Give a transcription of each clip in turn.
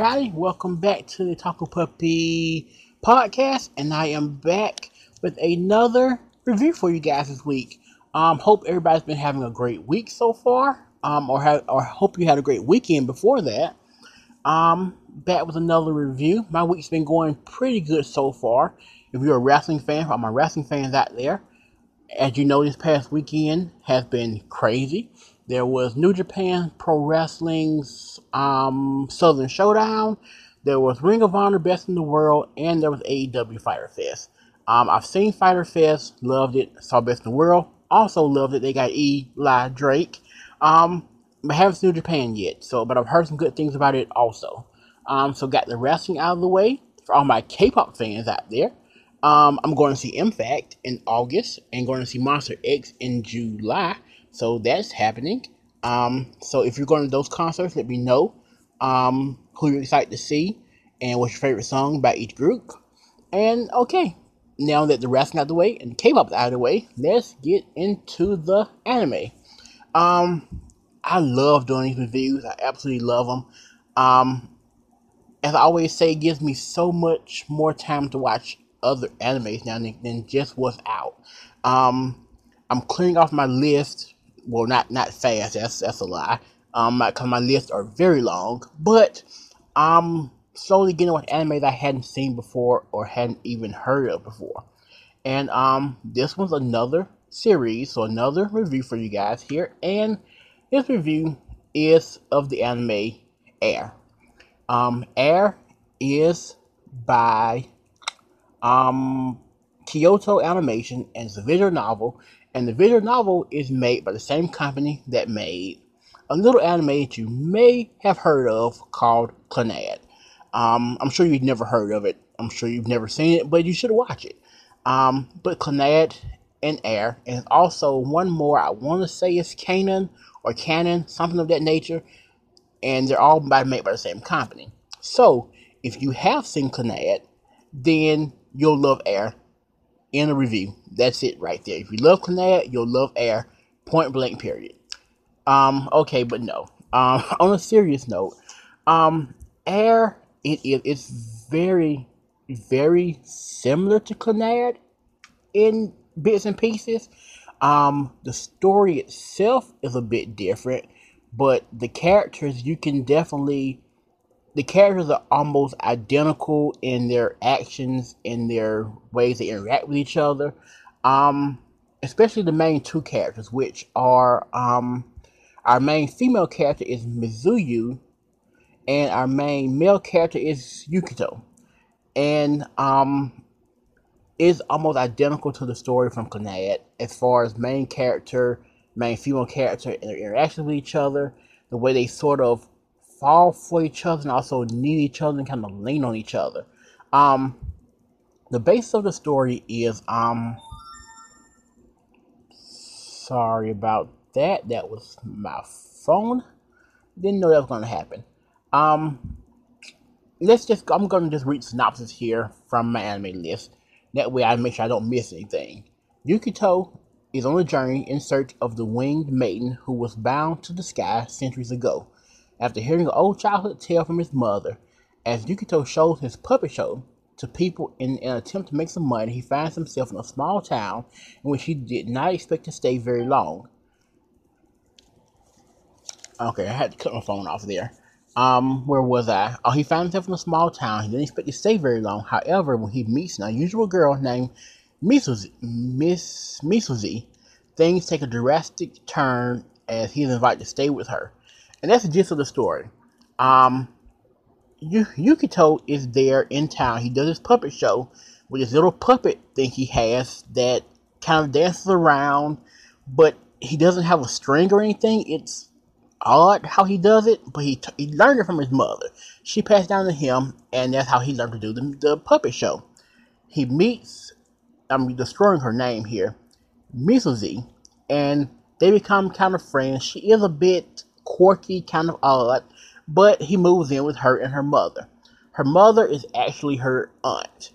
everybody, welcome back to the Taco Puppy podcast, and I am back with another review for you guys this week. Um, hope everybody's been having a great week so far, um, or have, or hope you had a great weekend before that. Um, back with another review. My week's been going pretty good so far. If you're a wrestling fan, for my wrestling fans out there, as you know, this past weekend has been crazy. There was New Japan Pro Wrestling's um, Southern Showdown. There was Ring of Honor Best in the World, and there was AEW Fyter Fest. Um, I've seen Fyter Fest, loved it. Saw Best in the World, also loved it. They got Eli Drake. Um, haven't seen New Japan yet. So, but I've heard some good things about it also. Um, so got the wrestling out of the way for all my K-pop fans out there. Um, I'm going to see Impact in August and going to see Monsta X in July. So that's happening. Um, so if you're going to those concerts, let me know um, who you're excited to see and what's your favorite song by each group. And okay, now that the wrestling out of the way and K-pop out of the way, let's get into the anime. Um, I love doing these reviews. I absolutely love them. Um, as I always say, it gives me so much more time to watch other animes now than, than just what's out. Um, I'm clearing off my list. Well, not not fast. That's that's a lie. Um, because my lists are very long, but I'm slowly getting with animes I hadn't seen before or hadn't even heard of before. And um, this was another series, so another review for you guys here. And this review is of the anime Air. Um, Air is by um, Kyoto Animation and it's a visual novel. And the visual novel is made by the same company that made a little anime that you may have heard of called Clannad. Um, I'm sure you've never heard of it. I'm sure you've never seen it, but you should watch it. Um, but Clannad and Air, and also one more. I want to say it's Kanon or Canon, something of that nature. And they're all by, made by the same company. So if you have seen Clannad, then you'll love Air in a review. That's it right there. If you love Clannad, you'll love Air. Point blank. Period. Um. Okay, but no. Um. On a serious note, um, Air it is it's very very similar to Clannad in bits and pieces. Um, the story itself is a bit different, but the characters you can definitely the characters are almost identical in their actions, in their ways they interact with each other. Um, especially the main two characters, which are um, our main female character is Mizuyu, and our main male character is Yukito, and um, is almost identical to the story from Clannad as far as main character, main female character, and their interaction with each other, the way they sort of fall for each other and also need each other and kind of lean on each other. Um, the base of the story is um. Sorry about that. That was my phone. Didn't know that was to happen. Um, let's just. I'm to just read synopsis here from my anime list. That way, I make sure I don't miss anything. Yukito is on a journey in search of the winged maiden who was bound to the sky centuries ago. After hearing an old childhood tale from his mother, as Yukito shows his puppet show to people in an attempt to make some money, he finds himself in a small town in which he did not expect to stay very long. Okay, I had to cut my phone off there. Um, where was I? Oh, he found himself in a small town. He didn't expect to stay very long. However, when he meets an unusual girl named Misuzi, Miss Misuzi, things take a drastic turn as he is invited to stay with her and that's the gist of the story. Um, Yukito is there in town. He does his puppet show with his little puppet thing he has that kind of dances around, but he doesn't have a string or anything. It's odd how he does it, but he t- he learned it from his mother. She passed down to him, and that's how he learned to do the, the puppet show. He meets, I'm destroying her name here, Misuzi, and they become kind of friends. She is a bit quirky, kind of odd, but he moves in with her and her mother. Her mother is actually her aunt.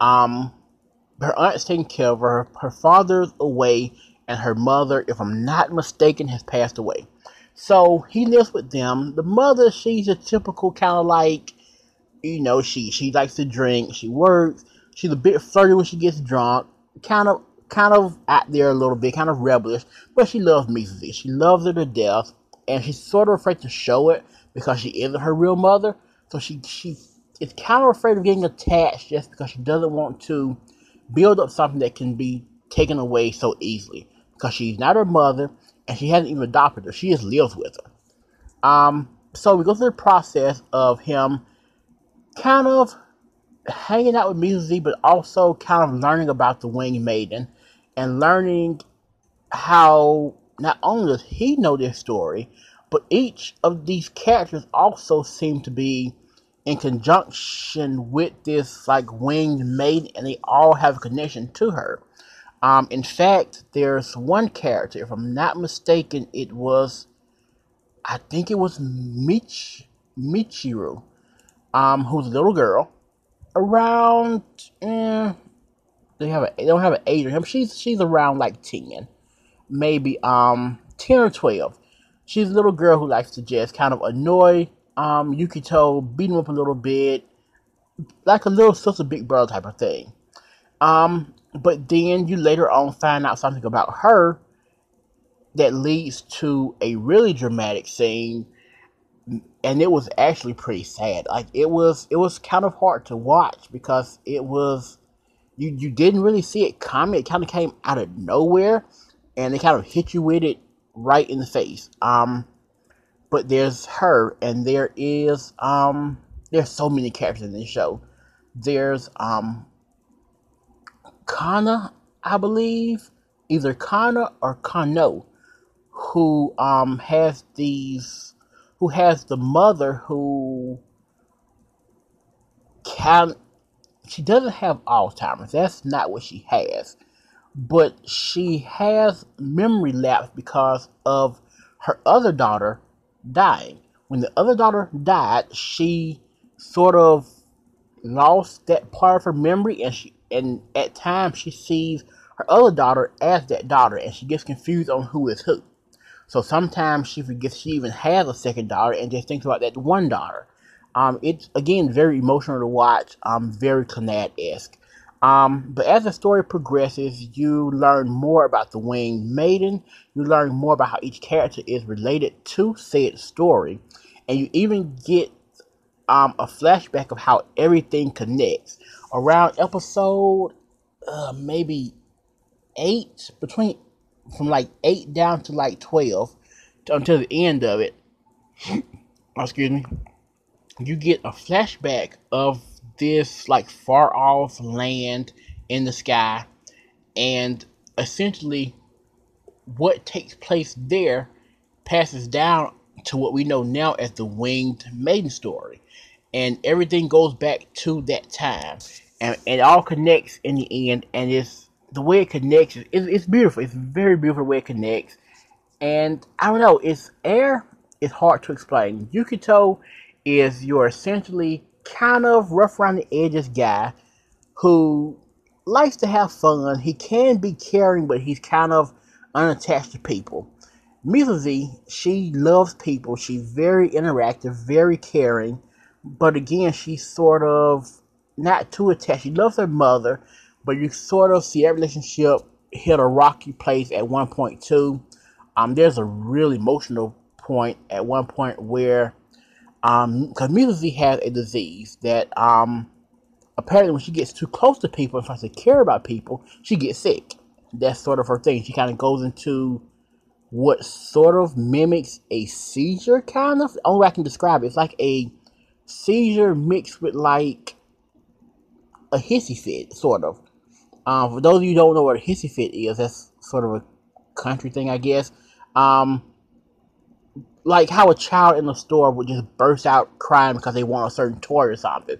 Um, her aunt's taking care of her. Her father's away, and her mother, if I'm not mistaken, has passed away. So he lives with them. The mother, she's a typical kind of like, you know, she she likes to drink. She works. She's a bit flirty when she gets drunk. Kind of kind of out there a little bit, kind of rebellious. But she loves Misa She loves her to death, and she's sort of afraid to show it because she isn't her real mother. So she she is kind of afraid of getting attached just because she doesn't want to build up something that can be taken away so easily because she's not her mother and she hasn't even adopted her. She just lives with her. Um, so we go through the process of him kind of hanging out with Misa but also kind of learning about the Winged Maiden and learning how not only does he know their story, but each of these characters also seem to be in conjunction with this like winged maiden, and they all have a connection to her. Um, in fact, there's one character, if I'm not mistaken, it was, I think it was Mich Michiru, um, who's a little girl, around. Eh, they have a they don't have an age or him. She's she's around like ten, maybe um ten or twelve. She's a little girl who likes to just kind of annoy um Yukito, beat him up a little bit, like a little sister big brother type of thing. Um, but then you later on find out something about her that leads to a really dramatic scene and it was actually pretty sad like it was it was kind of hard to watch because it was you you didn't really see it coming it kind of came out of nowhere and they kind of hit you with it right in the face. Um but there's her and there is um there's so many characters in this show. There's um Kana, I believe, either Kana or Kano, who um has these, who has the mother who can, she doesn't have Alzheimer's. That's not what she has, but she has memory lapse because of her other daughter dying. When the other daughter died, she sort of lost that part of her memory and she and at times she sees her other daughter as that daughter, and she gets confused on who is who. So sometimes she forgets she even has a second daughter and just thinks about that one daughter. Um, it's again very emotional to watch. Um, very Clannad esque. Um, but as the story progresses, you learn more about the Winged Maiden. You learn more about how each character is related to said story, and you even get um, a flashback of how everything connects around episode uh, maybe eight, between from like eight down to like twelve to, until the end of it. excuse me. You get a flashback of this like far off land in the sky, and essentially what takes place there passes down to what we know now as the Winged Maiden story and everything goes back to that time, and, it all connects in the end. And it's the way it connects. It's, it's beautiful. It's very beautiful way it connects. And I don't know. It's air. It's hard to explain. Yukito is your essentially kind of rough around the edges guy who likes to have fun. He can be caring, but he's kind of unattached to people. Mizuzi, she loves people. She's very interactive, very caring, but again, she's sort of not too attached. She loves her mother, but you sort of see that relationship hit a rocky place at one point too. Um, there's a really emotional point at one point where, um, because Mizuzi has a disease that um, apparently when she gets too close to people and starts to care about people, she gets sick. That's sort of her thing. She kind of goes into what sort of mimics a seizure, kind of. The only way I can describe it, it's like a seizure mixed with like a hissy fit, sort of. Um, for those of you who don't know what a hissy fit is, that's sort of a country thing, I guess. Um, like how a child in the store would just burst out crying because they want a certain toy or something.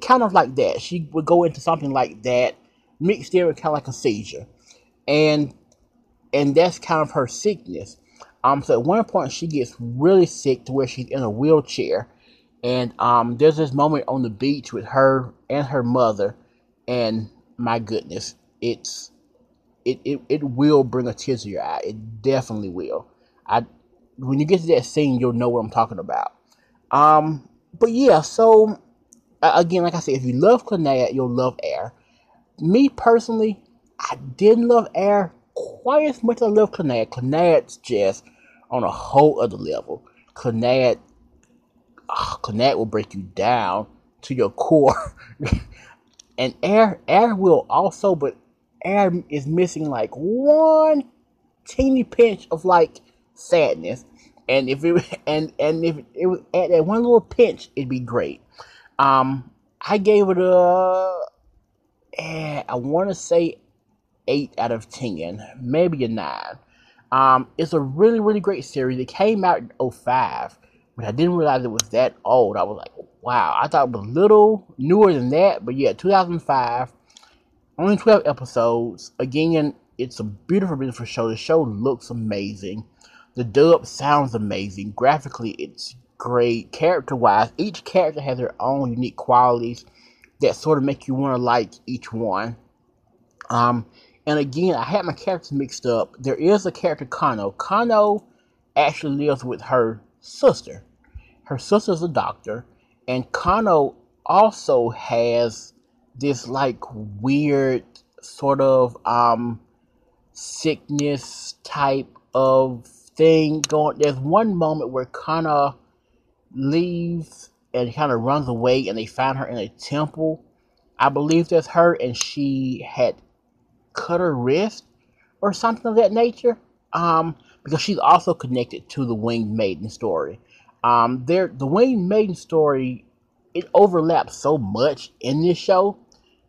Kind of like that. She would go into something like that, mixed in with kind of like a seizure, and and that's kind of her sickness. Um, so at one point she gets really sick to where she's in a wheelchair, and um, there's this moment on the beach with her and her mother, and my goodness, it's it, it, it will bring a tear to your eye. It definitely will. I when you get to that scene, you'll know what I'm talking about. Um, but yeah, so again, like I said, if you love Clannad, you'll love Air. Me personally, I didn't love Air quite as much as I love Clannad. Clannad's just on a whole other level. Clannad, oh, Clannad will break you down to your core. and Air, Air will also, but Air is missing like one teeny pinch of like sadness. And if it and and if it was at that one little pinch, it'd be great. Um, I gave it a, eh, I want to say eight out of ten, maybe a nine. Um, it's a really really great series. It came out in 05, but I didn't realize it was that old. I was like, wow, I thought it was a little newer than that, but yeah, 2005. Only 12 episodes. Again, it's a beautiful, beautiful show. The show looks amazing. The dub sounds amazing. Graphically, it's great. Character wise, each character has their own unique qualities that sort of make you want to like each one. Um, and again, I had my characters mixed up. There is a character Kano. Kano actually lives with her sister. Her sister's a doctor, and Kano also has this like weird sort of um sickness type of thing going. There's one moment where Kana leaves and kind of runs away, and they find her in a temple. I believe that's her, and she had cut her wrist or something of that nature. Um, because she's also connected to the Winged Maiden story. Um, there, the Winged Maiden story, it overlaps so much in this show.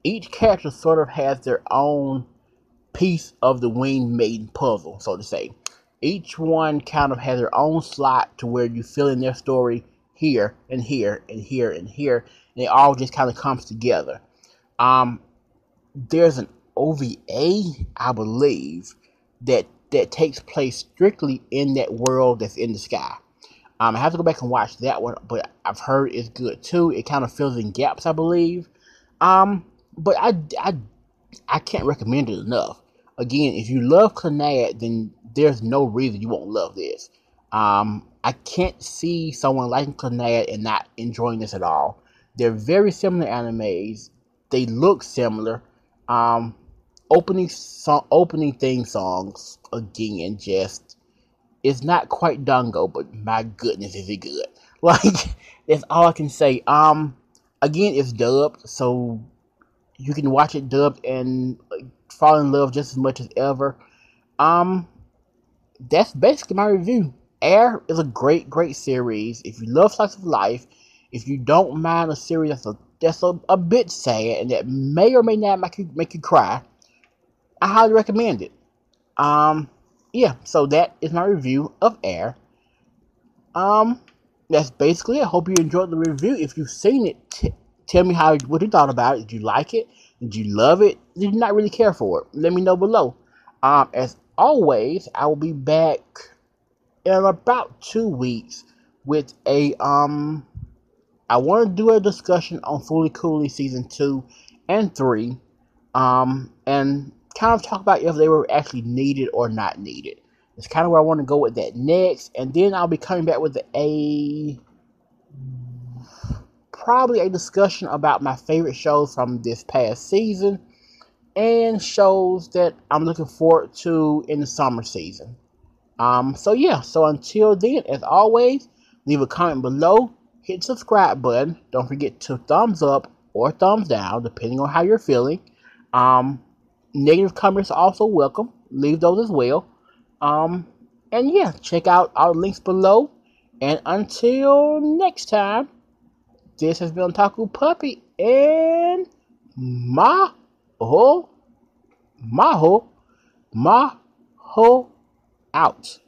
Each character sort of has their own piece of the Winged Maiden puzzle, so to say. Each one kind of has their own slot to where you fill in their story here and here and here and here, and it all just kind of comes together. Um, there's an OVA, I believe, that that takes place strictly in that world that's in the sky. Um, I have to go back and watch that one, but I've heard it's good too. It kind of fills in gaps, I believe. Um, but I, I, I can't recommend it enough again, if you love Clannad, then there's no reason you won't love this. Um, I can't see someone liking Clannad and not enjoying this at all. They're very similar animes. They look similar. Um, opening song, opening theme songs again, just it's not quite Dango, but my goodness, is it good? Like that's all I can say. Um, again, it's dubbed, so you can watch it dubbed and fall in love just as much as ever. Um, that's basically my review. Air is a great, great series. If you love slice of life, if you don't mind a series that's a that's a, a bit sad and that may or may not make you make you cry, I highly recommend it. Um, yeah. So that is my review of Air. Um, that's basically it. Hope you enjoyed the review. If you've seen it, t- tell me how what you thought about it. Did you like it? Did you love it? Did not really care for it? Let me know below. Um, as always, I will be back in about two weeks with a um. I want to do a discussion on Fooly Cooly season two and three, um, and kind of talk about if they were actually needed or not needed. It's kind of where I want to go with that next, and then I'll be coming back with a probably a discussion about my favorite shows from this past season and shows that I'm looking forward to in the summer season. Um, so yeah, so until then, as always, leave a comment below, hit subscribe button. Don't forget to thumbs up or thumbs down, depending on how you're feeling. Um, negative comments are also welcome. Leave those as well. Um, and yeah, check out our links below. And until next time, this has been Taku Puppy and Maho Maho Maho out.